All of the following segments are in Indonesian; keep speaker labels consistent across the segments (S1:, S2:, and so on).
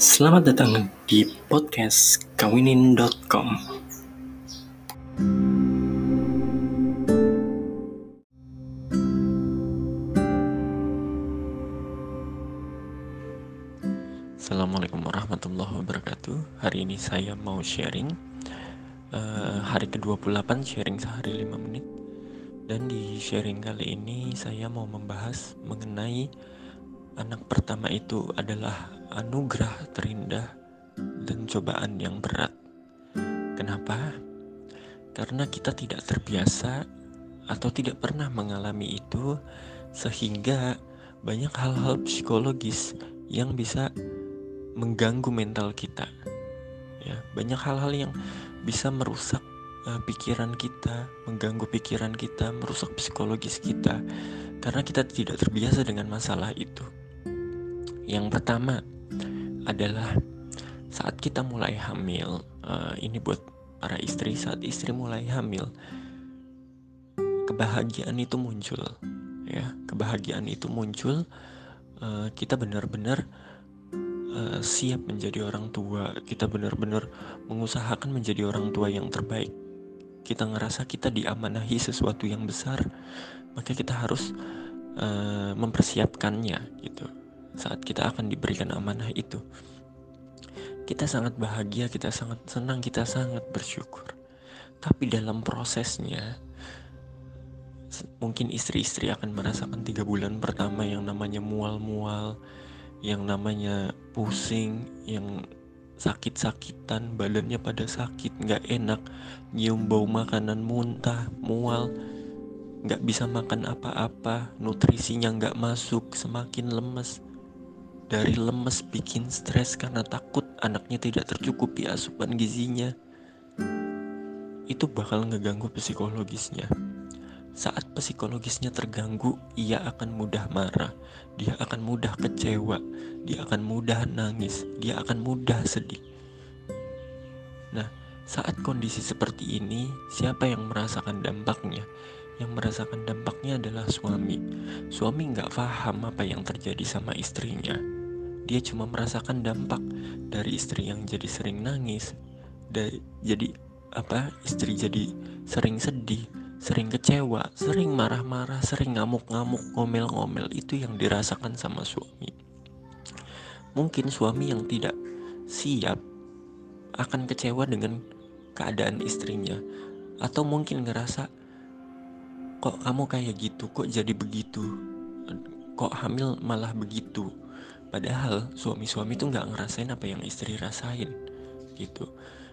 S1: Selamat datang di podcast kawinin.com. Assalamualaikum warahmatullahi wabarakatuh. Hari ini saya mau sharing uh, hari ke-28 sharing sehari 5 menit. Dan di sharing kali ini saya mau membahas mengenai anak pertama itu adalah anugerah terindah dan cobaan yang berat. Kenapa? Karena kita tidak terbiasa atau tidak pernah mengalami itu sehingga banyak hal-hal psikologis yang bisa mengganggu mental kita. Ya, banyak hal-hal yang bisa merusak uh, pikiran kita, mengganggu pikiran kita, merusak psikologis kita karena kita tidak terbiasa dengan masalah itu. Yang pertama adalah saat kita mulai hamil, uh, ini buat para istri, saat istri mulai hamil, kebahagiaan itu muncul, ya, kebahagiaan itu muncul, uh, kita benar-benar uh, siap menjadi orang tua, kita benar-benar mengusahakan menjadi orang tua yang terbaik. Kita ngerasa kita diamanahi sesuatu yang besar, maka kita harus uh, mempersiapkannya, gitu saat kita akan diberikan amanah itu. Kita sangat bahagia, kita sangat senang, kita sangat bersyukur. Tapi dalam prosesnya, mungkin istri-istri akan merasakan tiga bulan pertama yang namanya mual-mual, yang namanya pusing, yang sakit-sakitan, badannya pada sakit, nggak enak, nyium bau makanan muntah, mual, nggak bisa makan apa-apa, nutrisinya nggak masuk, semakin lemes dari lemes bikin stres karena takut anaknya tidak tercukupi asupan gizinya. Itu bakal ngeganggu psikologisnya. Saat psikologisnya terganggu, ia akan mudah marah, dia akan mudah kecewa, dia akan mudah nangis, dia akan mudah sedih. Nah, saat kondisi seperti ini, siapa yang merasakan dampaknya? Yang merasakan dampaknya adalah suami. Suami nggak paham apa yang terjadi sama istrinya dia cuma merasakan dampak dari istri yang jadi sering nangis dari jadi apa istri jadi sering sedih sering kecewa sering marah-marah sering ngamuk-ngamuk ngomel-ngomel itu yang dirasakan sama suami. Mungkin suami yang tidak siap akan kecewa dengan keadaan istrinya atau mungkin ngerasa kok kamu kayak gitu? Kok jadi begitu? Kok hamil malah begitu Padahal suami-suami tuh nggak ngerasain apa yang istri rasain gitu.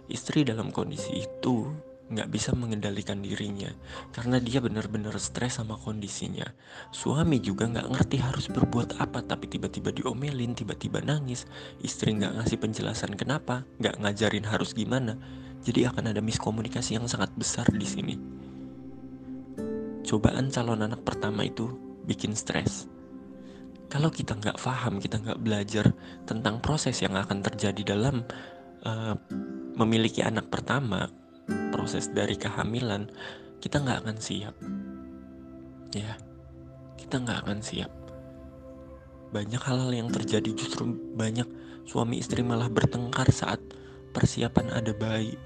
S1: Istri dalam kondisi itu nggak bisa mengendalikan dirinya karena dia benar-benar stres sama kondisinya. Suami juga nggak ngerti harus berbuat apa tapi tiba-tiba diomelin, tiba-tiba nangis. Istri nggak ngasih penjelasan kenapa, nggak ngajarin harus gimana. Jadi akan ada miskomunikasi yang sangat besar di sini. Cobaan calon anak pertama itu bikin stres kalau kita nggak paham, kita nggak belajar tentang proses yang akan terjadi dalam uh, memiliki anak pertama, proses dari kehamilan, kita nggak akan siap. Ya, kita nggak akan siap. Banyak hal-hal yang terjadi justru banyak suami istri malah bertengkar saat persiapan ada bayi.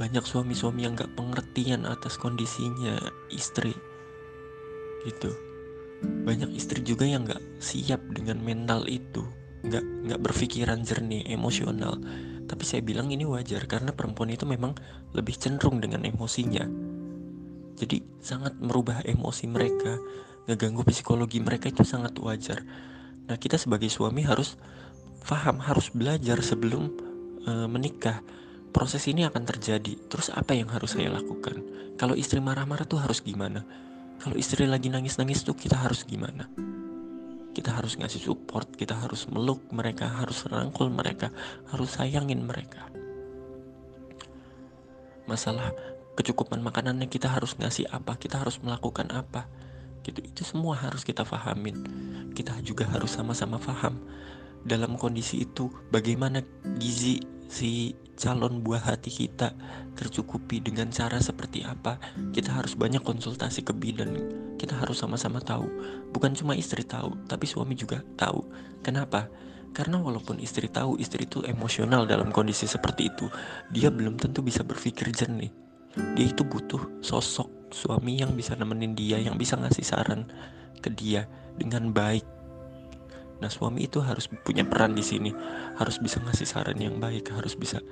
S1: Banyak suami-suami yang nggak pengertian atas kondisinya istri, gitu banyak istri juga yang nggak siap dengan mental itu. Nggak nggak berpikiran jernih emosional. Tapi saya bilang ini wajar karena perempuan itu memang lebih cenderung dengan emosinya. Jadi sangat merubah emosi mereka ngeganggu psikologi mereka itu sangat wajar. Nah kita sebagai suami harus paham harus belajar sebelum uh, menikah. Proses ini akan terjadi. Terus apa yang harus saya lakukan? Kalau istri marah-marah tuh harus gimana kalau istri lagi nangis-nangis tuh kita harus gimana? Kita harus ngasih support, kita harus meluk mereka, harus rangkul mereka, harus sayangin mereka. Masalah kecukupan makanannya kita harus ngasih apa, kita harus melakukan apa. Gitu, itu semua harus kita fahamin. Kita juga harus sama-sama paham dalam kondisi itu bagaimana gizi si calon buah hati kita tercukupi dengan cara seperti apa kita harus banyak konsultasi ke bidan. Kita harus sama-sama tahu. Bukan cuma istri tahu tapi suami juga tahu. Kenapa? Karena walaupun istri tahu istri itu emosional dalam kondisi seperti itu. Dia belum tentu bisa berpikir jernih. Dia itu butuh sosok suami yang bisa nemenin dia yang bisa ngasih saran ke dia dengan baik nah suami itu harus punya peran di sini harus bisa ngasih saran yang baik harus bisa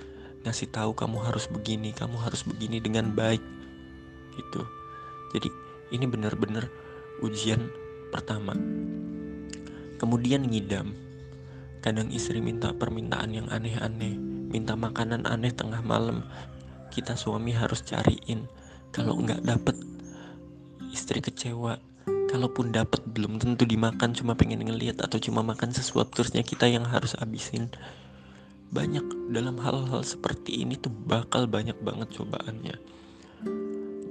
S1: ngasih tahu kamu harus begini kamu harus begini dengan baik gitu jadi ini benar-benar ujian pertama kemudian ngidam Kadang istri minta permintaan yang aneh-aneh, minta makanan aneh tengah malam. Kita suami harus cariin. Kalau nggak dapet, istri kecewa. Kalaupun dapet belum tentu dimakan, cuma pengen ngeliat atau cuma makan sesuatu terusnya kita yang harus habisin. Banyak dalam hal-hal seperti ini tuh bakal banyak banget cobaannya.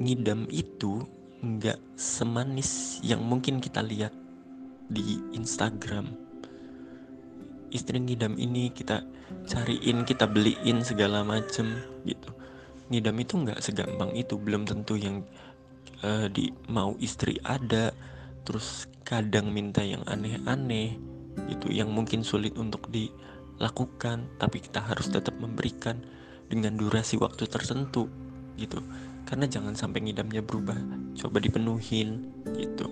S1: Ngidam itu nggak semanis yang mungkin kita lihat di Instagram istri ngidam ini kita cariin kita beliin segala macem gitu ngidam itu nggak segampang itu belum tentu yang uh, di mau istri ada terus kadang minta yang aneh-aneh itu yang mungkin sulit untuk dilakukan tapi kita harus tetap memberikan dengan durasi waktu tertentu gitu. Karena jangan sampai ngidamnya berubah coba dipenuhin gitu.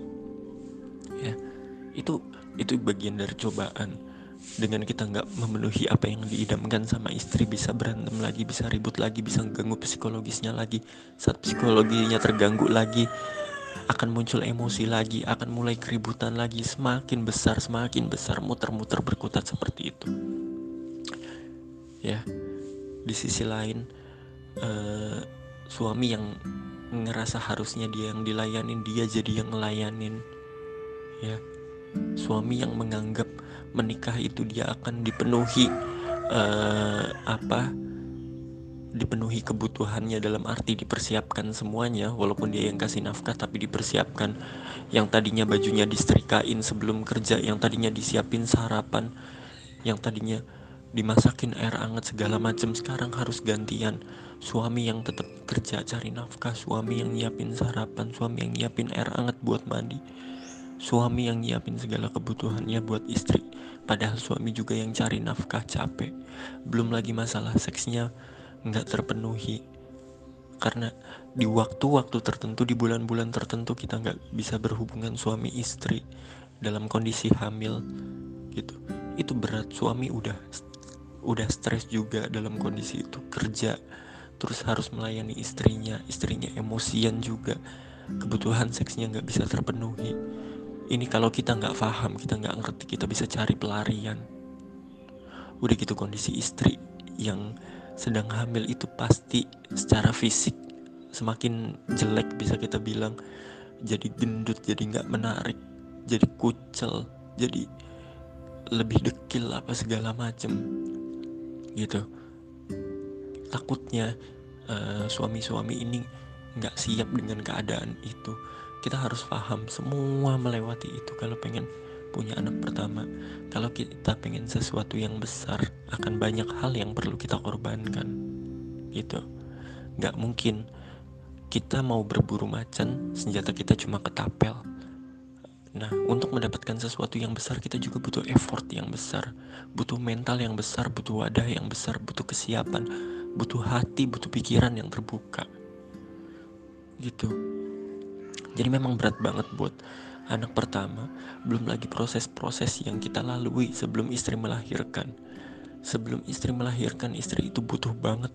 S1: Ya itu itu bagian dari cobaan dengan kita nggak memenuhi apa yang diidamkan sama istri bisa berantem lagi bisa ribut lagi bisa ganggu psikologisnya lagi. Saat psikologinya terganggu lagi akan muncul emosi lagi akan mulai keributan lagi. Semakin besar semakin besar muter-muter berkutat seperti itu. Ya di sisi lain uh, suami yang ngerasa harusnya dia yang dilayanin dia jadi yang ngelayanin. Ya suami yang menganggap menikah itu dia akan dipenuhi uh, apa dipenuhi kebutuhannya dalam arti dipersiapkan semuanya walaupun dia yang kasih nafkah tapi dipersiapkan. Yang tadinya bajunya disetrikain sebelum kerja yang tadinya disiapin sarapan yang tadinya dimasakin air hangat segala macam sekarang harus gantian. Suami yang tetap kerja cari nafkah suami yang nyiapin sarapan suami yang nyiapin air hangat buat mandi Suami yang nyiapin segala kebutuhannya buat istri Padahal suami juga yang cari nafkah capek. Belum lagi masalah seksnya nggak terpenuhi. Karena di waktu-waktu tertentu di bulan-bulan tertentu kita nggak bisa berhubungan suami istri Dalam kondisi hamil gitu. Itu berat. Suami udah udah stres juga dalam kondisi itu. Kerja terus harus melayani istrinya. Istrinya emosian juga. Kebutuhan seksnya nggak bisa terpenuhi ini kalau kita nggak paham kita nggak ngerti kita bisa cari pelarian. Udah gitu kondisi istri yang sedang hamil itu pasti secara fisik semakin jelek bisa kita bilang. Jadi gendut jadi nggak menarik jadi kucel jadi lebih dekil apa segala macem. Gitu. Takutnya uh, suami-suami ini nggak siap dengan keadaan itu kita harus paham semua melewati itu kalau pengen punya anak pertama. Kalau kita pengen sesuatu yang besar akan banyak hal yang perlu kita korbankan. Gitu. Nggak mungkin kita mau berburu macan senjata kita cuma ketapel. Nah, untuk mendapatkan sesuatu yang besar kita juga butuh effort yang besar, butuh mental yang besar, butuh wadah yang besar, butuh kesiapan, butuh hati, butuh pikiran yang terbuka. Gitu. Jadi memang berat banget buat anak pertama, belum lagi proses-proses yang kita lalui sebelum istri melahirkan. Sebelum istri melahirkan, istri itu butuh banget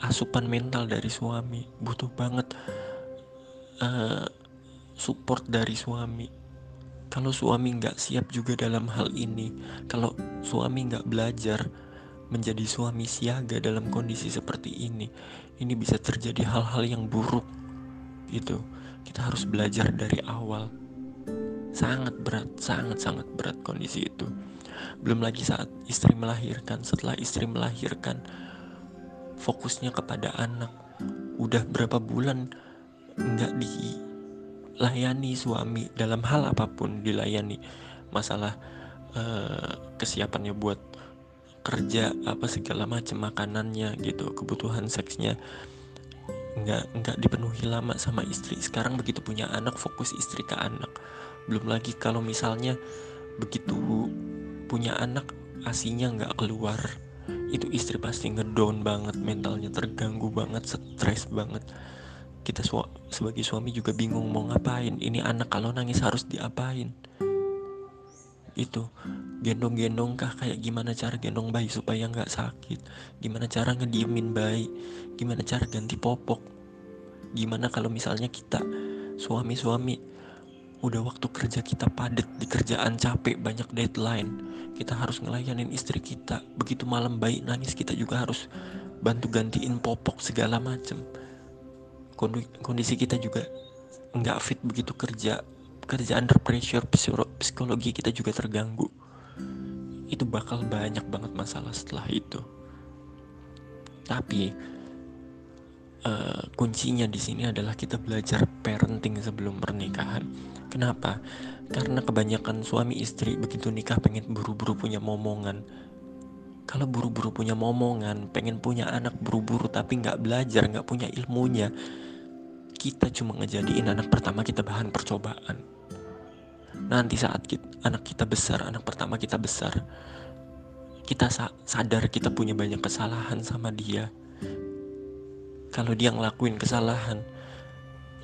S1: asupan mental dari suami, butuh banget uh, support dari suami. Kalau suami nggak siap juga dalam hal ini, kalau suami nggak belajar menjadi suami siaga dalam kondisi seperti ini, ini bisa terjadi hal-hal yang buruk gitu kita harus belajar dari awal. Sangat berat sangat sangat berat kondisi itu. Belum lagi saat istri melahirkan. Setelah istri melahirkan fokusnya kepada anak. Udah berapa bulan nggak dilayani suami dalam hal apa pun dilayani. Masalah uh, kesiapannya buat kerja apa segala macam makanannya gitu kebutuhan seksnya nggak nggak dipenuhi lama sama istri. Sekarang begitu punya anak fokus istri ke anak. Belum lagi kalau misalnya begitu punya anak asinya nggak keluar itu istri pasti ngedown banget mentalnya terganggu banget stres banget. Kita su sebagai suami juga bingung mau ngapain. Ini anak kalau nangis harus diapain itu. Gendong-gendong kah? Kayak gimana cara gendong bayi supaya nggak sakit? Gimana cara ngediemin bayi? Gimana cara ganti popok? Gimana kalau misalnya kita suami-suami udah waktu kerja kita padat di kerjaan capek banyak deadline kita harus ngelayanin istri kita. Begitu malam bayi nangis kita juga harus bantu gantiin popok segala macem. Kondisi kita juga nggak fit begitu kerja kerja under pressure psikologi kita juga terganggu itu bakal banyak banget masalah setelah itu tapi uh, kuncinya di sini adalah kita belajar parenting sebelum pernikahan Kenapa? Karena kebanyakan suami istri begitu nikah pengen buru-buru punya momongan. Kalau buru-buru punya momongan, pengen punya anak buru-buru tapi nggak belajar, nggak punya ilmunya, kita cuma ngejadiin anak pertama kita bahan percobaan. Nanti saat kita, anak kita besar, anak pertama kita besar, kita sa sadar kita punya banyak kesalahan sama dia. Kalau dia ngelakuin kesalahan,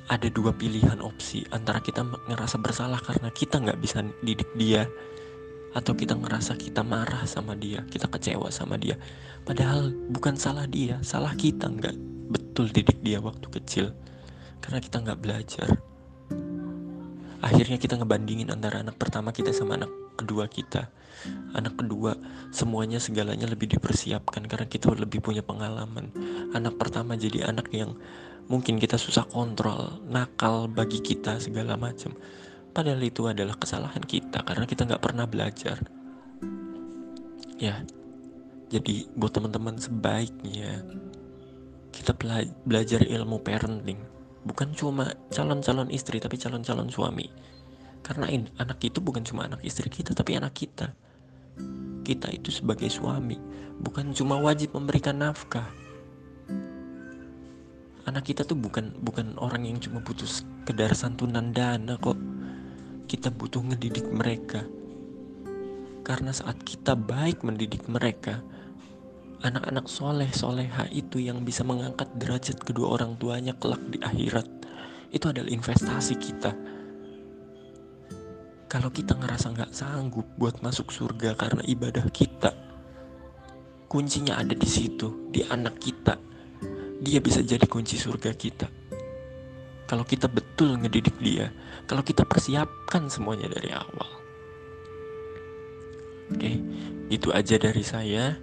S1: ada dua pilihan opsi. Antara kita ngerasa bersalah karena kita nggak bisa didik dia atau kita ngerasa kita marah sama dia kita kecewa sama dia. Padahal bukan salah dia salah kita nggak betul didik dia waktu kecil. Karena kita nggak belajar akhirnya kita ngebandingin antara anak pertama kita sama anak kedua kita. Anak kedua semuanya segalanya lebih dipersiapkan karena kita lebih punya pengalaman. Anak pertama jadi anak yang mungkin kita susah kontrol nakal bagi kita segala macam. Padahal itu adalah kesalahan kita karena kita nggak pernah belajar. Ya jadi buat teman-teman sebaiknya kita belajar ilmu parenting bukan cuma calon-calon istri tapi calon-calon suami. Karena ini, anak itu bukan cuma anak istri kita tapi anak kita. Kita itu sebagai suami bukan cuma wajib memberikan nafkah. Anak kita tuh bukan bukan orang yang cuma butuh sekedar santunan dana kok. Kita butuh ngedidik mereka. Karena saat kita baik mendidik mereka anak-anak soleh soleha itu yang bisa mengangkat derajat kedua orang tuanya kelak di akhirat itu adalah investasi kita kalau kita ngerasa nggak sanggup buat masuk surga karena ibadah kita kuncinya ada di situ di anak kita dia bisa jadi kunci surga kita. Kalau kita betul ngedidik dia, kalau kita persiapkan semuanya dari awal. Oke, itu aja dari saya.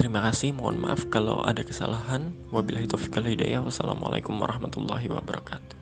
S1: Terima kasih, mohon maaf kalau ada kesalahan. Wabillahi taufiq wal hidayah. Wassalamualaikum warahmatullahi wabarakatuh.